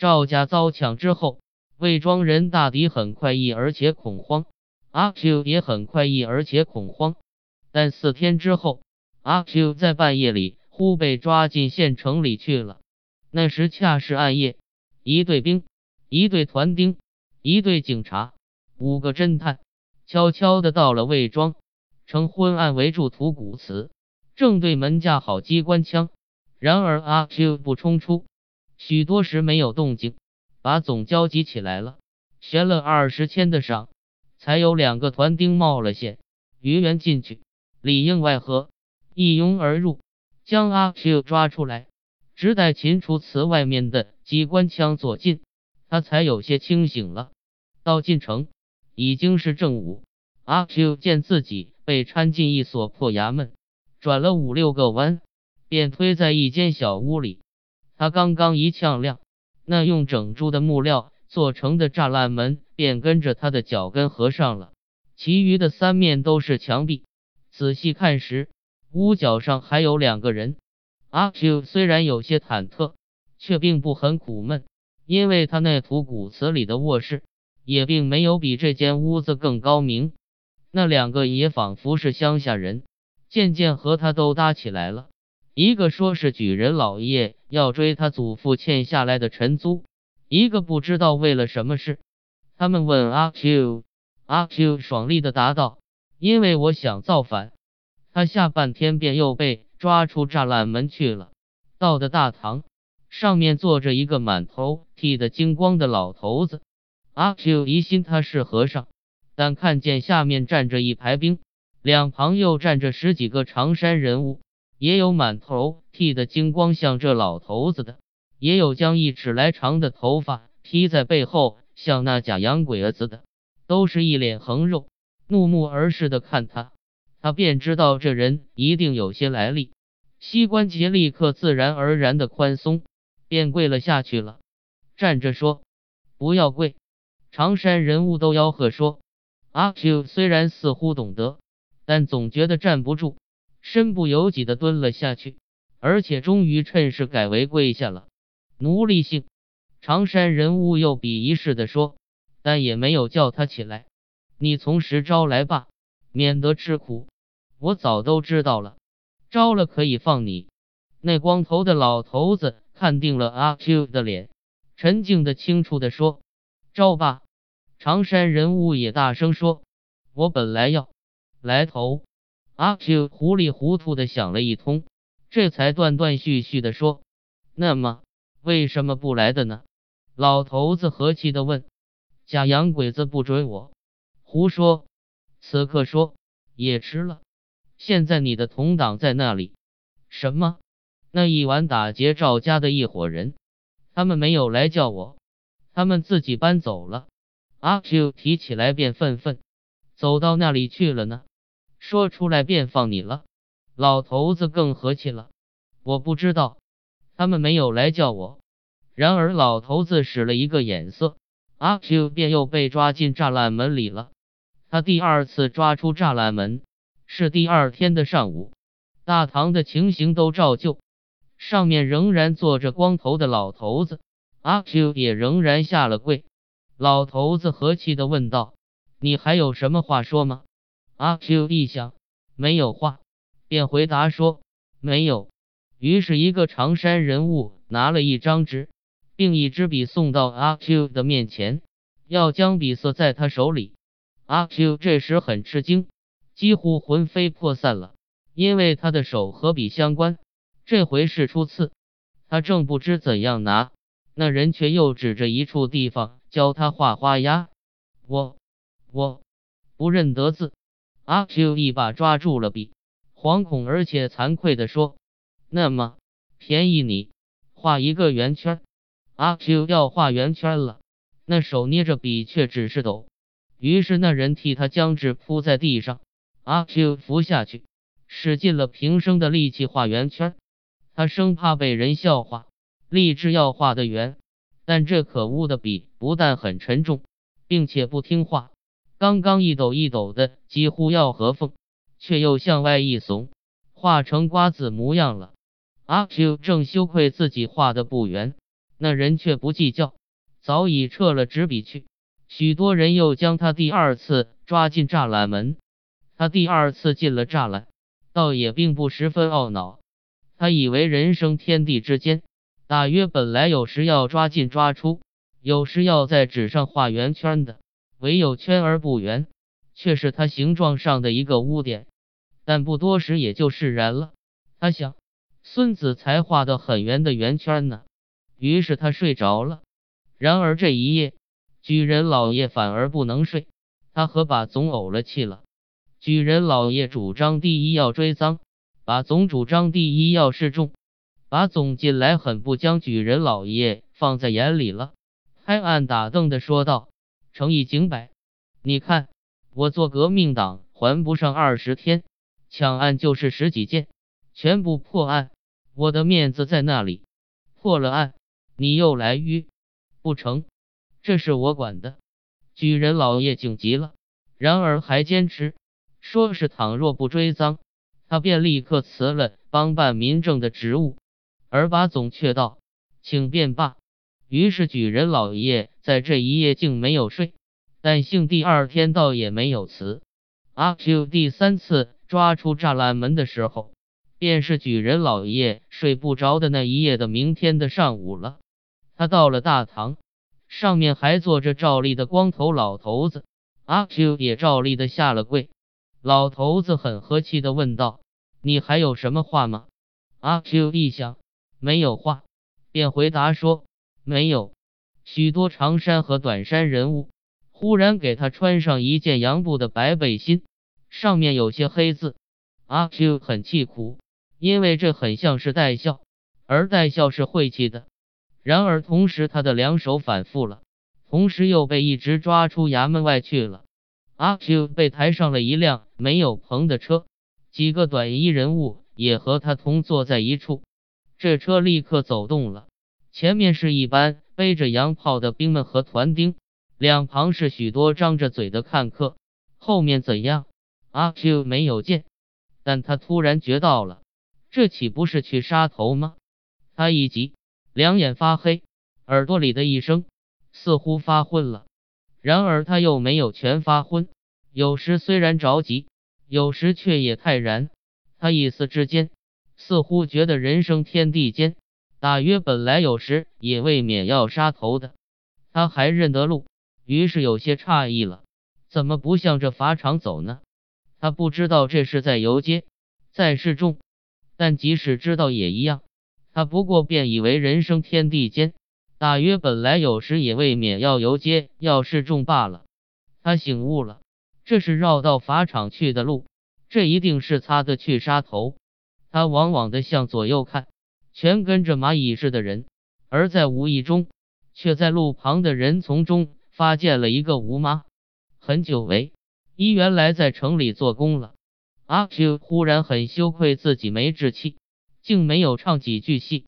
赵家遭抢之后，魏庄人大抵很快意而且恐慌，阿 Q 也很快意而且恐慌。但四天之后，阿 Q 在半夜里忽被抓进县城里去了。那时恰是暗夜，一队兵，一队团丁，一队警察，五个侦探，悄悄的到了魏庄，趁昏暗围住土谷祠，正对门架好机关枪。然而阿 Q 不冲出，许多时没有动静，把总交集起来了，悬了二十千的赏，才有两个团丁冒了险，于元进去。里应外合，一拥而入，将阿 Q 抓出来，只待秦楚祠外面的机关枪左近，他才有些清醒了。到进城已经是正午，阿 Q 见自己被搀进一所破衙门，转了五六个弯，便推在一间小屋里。他刚刚一呛亮，那用整株的木料做成的栅栏门便跟着他的脚跟合上了，其余的三面都是墙壁。仔细看时，屋角上还有两个人。阿 Q 虽然有些忐忑，却并不很苦闷，因为他那土谷祠里的卧室也并没有比这间屋子更高明。那两个也仿佛是乡下人，渐渐和他都搭起来了。一个说是举人老爷要追他祖父欠下来的陈租，一个不知道为了什么事。他们问阿 Q，阿 Q 爽利的答道。因为我想造反，他下半天便又被抓出栅栏门去了。到的大堂，上面坐着一个满头剃得精光的老头子。阿 Q 疑心他是和尚，但看见下面站着一排兵，两旁又站着十几个长衫人物，也有满头剃得精光像这老头子的，也有将一尺来长的头发披在背后像那假洋鬼子的，都是一脸横肉。怒目而视的看他，他便知道这人一定有些来历。膝关节立刻自然而然的宽松，便跪了下去了。站着说：“不要跪。”长山人物都吆喝说：“阿 Q 虽然似乎懂得，但总觉得站不住，身不由己的蹲了下去，而且终于趁势改为跪下了。奴隶性。”长山人物又鄙夷似的说，但也没有叫他起来。你从实招来吧，免得吃苦。我早都知道了，招了可以放你。那光头的老头子看定了阿 Q 的脸，沉静的、清楚的说：“招吧。”长山人物也大声说：“我本来要来头。”阿 Q 糊里糊涂的想了一通，这才断断续续的说：“那么为什么不来的呢？”老头子和气的问：“假洋鬼子不追我？”胡说！此刻说也迟了。现在你的同党在那里？什么？那一晚打劫赵家的一伙人，他们没有来叫我，他们自己搬走了。阿 Q 提起来便愤愤，走到那里去了呢？说出来便放你了。老头子更和气了，我不知道，他们没有来叫我。然而老头子使了一个眼色，阿 Q 便又被抓进栅栏门里了。他第二次抓出栅栏门，是第二天的上午。大堂的情形都照旧，上面仍然坐着光头的老头子。阿 Q 也仍然下了跪。老头子和气的问道：“你还有什么话说吗？”阿 Q 一想，没有话，便回答说：“没有。”于是，一个长衫人物拿了一张纸，并一支笔送到阿 Q 的面前，要将笔塞在他手里。阿 Q 这时很吃惊，几乎魂飞魄散了，因为他的手和笔相关，这回是初次。他正不知怎样拿，那人却又指着一处地方教他画花鸭。我我不认得字。阿 Q 一把抓住了笔，惶恐而且惭愧地说：“那么便宜你画一个圆圈。”阿 Q 要画圆圈了，那手捏着笔却只是抖。于是那人替他将纸铺在地上，阿 Q 伏下去，使尽了平生的力气画圆圈。他生怕被人笑话，立志要画的圆。但这可恶的笔不但很沉重，并且不听话，刚刚一抖一抖的，几乎要合缝，却又向外一耸，画成瓜子模样了。阿 Q 正羞愧自己画的不圆，那人却不计较，早已撤了纸笔去。许多人又将他第二次抓进栅栏门。他第二次进了栅栏，倒也并不十分懊恼。他以为人生天地之间，大约本来有时要抓进抓出，有时要在纸上画圆圈的，唯有圈而不圆，却是他形状上的一个污点。但不多时也就释然了。他想，孙子才画的很圆的圆圈呢。于是他睡着了。然而这一夜。举人老爷反而不能睡，他和把总怄了气了。举人老爷主张第一要追赃，把总主张第一要示众。把总近来很不将举人老爷放在眼里了，拍案打凳的说道：“乘以景柏，你看我做革命党还不上二十天，抢案就是十几件，全部破案，我的面子在那里？破了案，你又来约，不成？”这是我管的，举人老爷警急了，然而还坚持，说是倘若不追赃，他便立刻辞了帮办民政的职务。而把总却道：“请便罢。”于是举人老爷在这一夜竟没有睡，但幸第二天倒也没有辞。阿 Q 第三次抓出栅栏门的时候，便是举人老爷睡不着的那一夜的明天的上午了。他到了大堂。上面还坐着照例的光头老头子，阿 Q 也照例的下了跪。老头子很和气的问道：“你还有什么话吗？”阿 Q 一想，没有话，便回答说：“没有。”许多长衫和短衫人物忽然给他穿上一件洋布的白背心，上面有些黑字。阿 Q 很气苦，因为这很像是戴孝，而戴孝是晦气的。然而同时，他的两手反复了，同时又被一直抓出衙门外去了。阿 Q 被抬上了一辆没有棚的车，几个短衣人物也和他同坐在一处。这车立刻走动了，前面是一班背着洋炮的兵们和团丁，两旁是许多张着嘴的看客。后面怎样？阿 Q 没有见，但他突然觉到了，这岂不是去杀头吗？他一急。两眼发黑，耳朵里的一声似乎发昏了。然而他又没有全发昏，有时虽然着急，有时却也泰然。他一思之间，似乎觉得人生天地间，大约本来有时也未免要杀头的。他还认得路，于是有些诧异了：怎么不向着法场走呢？他不知道这是在游街，在示众，但即使知道也一样。他不过便以为人生天地间，大约本来有时也未免要游街要示众罢了。他醒悟了，这是绕到法场去的路，这一定是他的去杀头。他往往的向左右看，全跟着蚂蚁似的人，而在无意中，却在路旁的人丛中发现了一个吴妈。很久违，一原来在城里做工了。阿 Q 忽然很羞愧自己没志气。竟没有唱几句戏，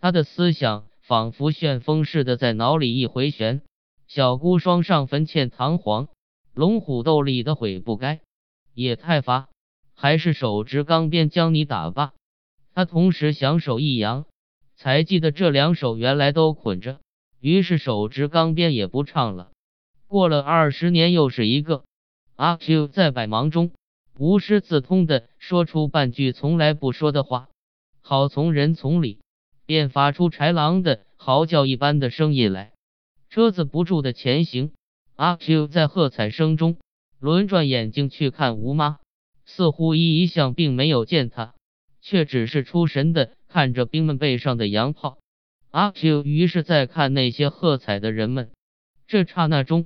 他的思想仿佛旋风似的在脑里一回旋。小姑双上坟欠堂皇，龙虎斗里的悔不该，也太发，还是手执钢鞭将你打罢。他同时想手一扬，才记得这两手原来都捆着，于是手执钢鞭也不唱了。过了二十年，又是一个阿 Q 在百忙中无师自通的说出半句从来不说的话。好从人丛里，便发出豺狼的嚎叫一般的声音来。车子不住的前行。阿 Q 在喝彩声中轮转眼睛去看吴妈，似乎一一向并没有见他，却只是出神的看着兵们背上的洋炮。阿 Q 于是再看那些喝彩的人们。这刹那中，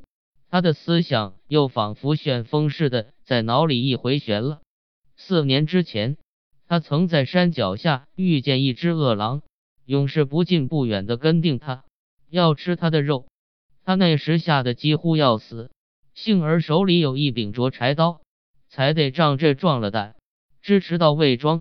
他的思想又仿佛旋风似的在脑里一回旋了。四年之前。他曾在山脚下遇见一只饿狼，勇士不近不远的跟定他，要吃他的肉。他那时吓得几乎要死，幸而手里有一柄着柴刀，才得仗这壮了胆，支持到魏庄。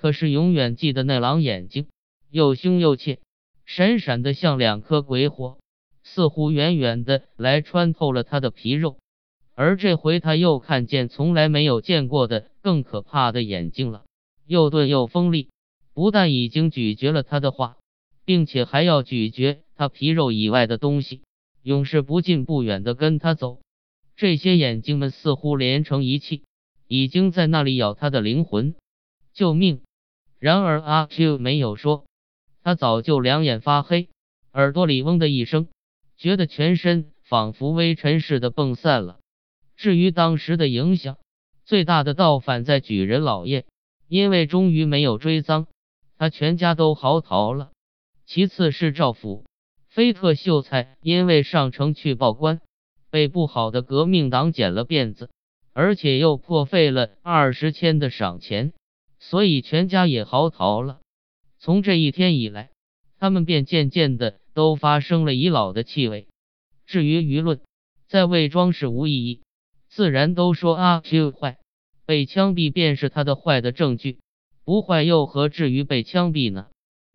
可是永远记得那狼眼睛又凶又怯，闪闪的像两颗鬼火，似乎远远的来穿透了他的皮肉。而这回他又看见从来没有见过的更可怕的眼睛了。又钝又锋利，不但已经咀嚼了他的话，并且还要咀嚼他皮肉以外的东西，永是不近不远的跟他走。这些眼睛们似乎连成一气，已经在那里咬他的灵魂。救命！然而阿 Q 没有说，他早就两眼发黑，耳朵里嗡的一声，觉得全身仿佛微尘似的蹦散了。至于当时的影响，最大的倒反在举人老爷，因为终于没有追赃，他全家都嚎啕了。其次是赵府。菲特秀才因为上城去报官，被不好的革命党剪了辫子，而且又破费了二十千的赏钱，所以全家也嚎啕了。从这一天以来，他们便渐渐的都发生了已老的气味。至于舆论，在魏庄是无意义，自然都说阿 Q 坏，被枪毙便是他的坏的证据，不坏又何至于被枪毙呢？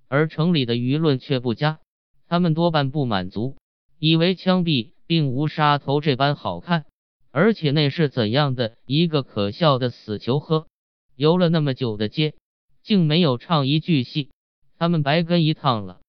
而城里的舆论却不佳。他们多半不满足，以为枪毙并无杀头这般好看，而且那是怎样的一个可笑的死囚呵！游了那么久的街，竟没有唱一句戏，他们白跟一趟了。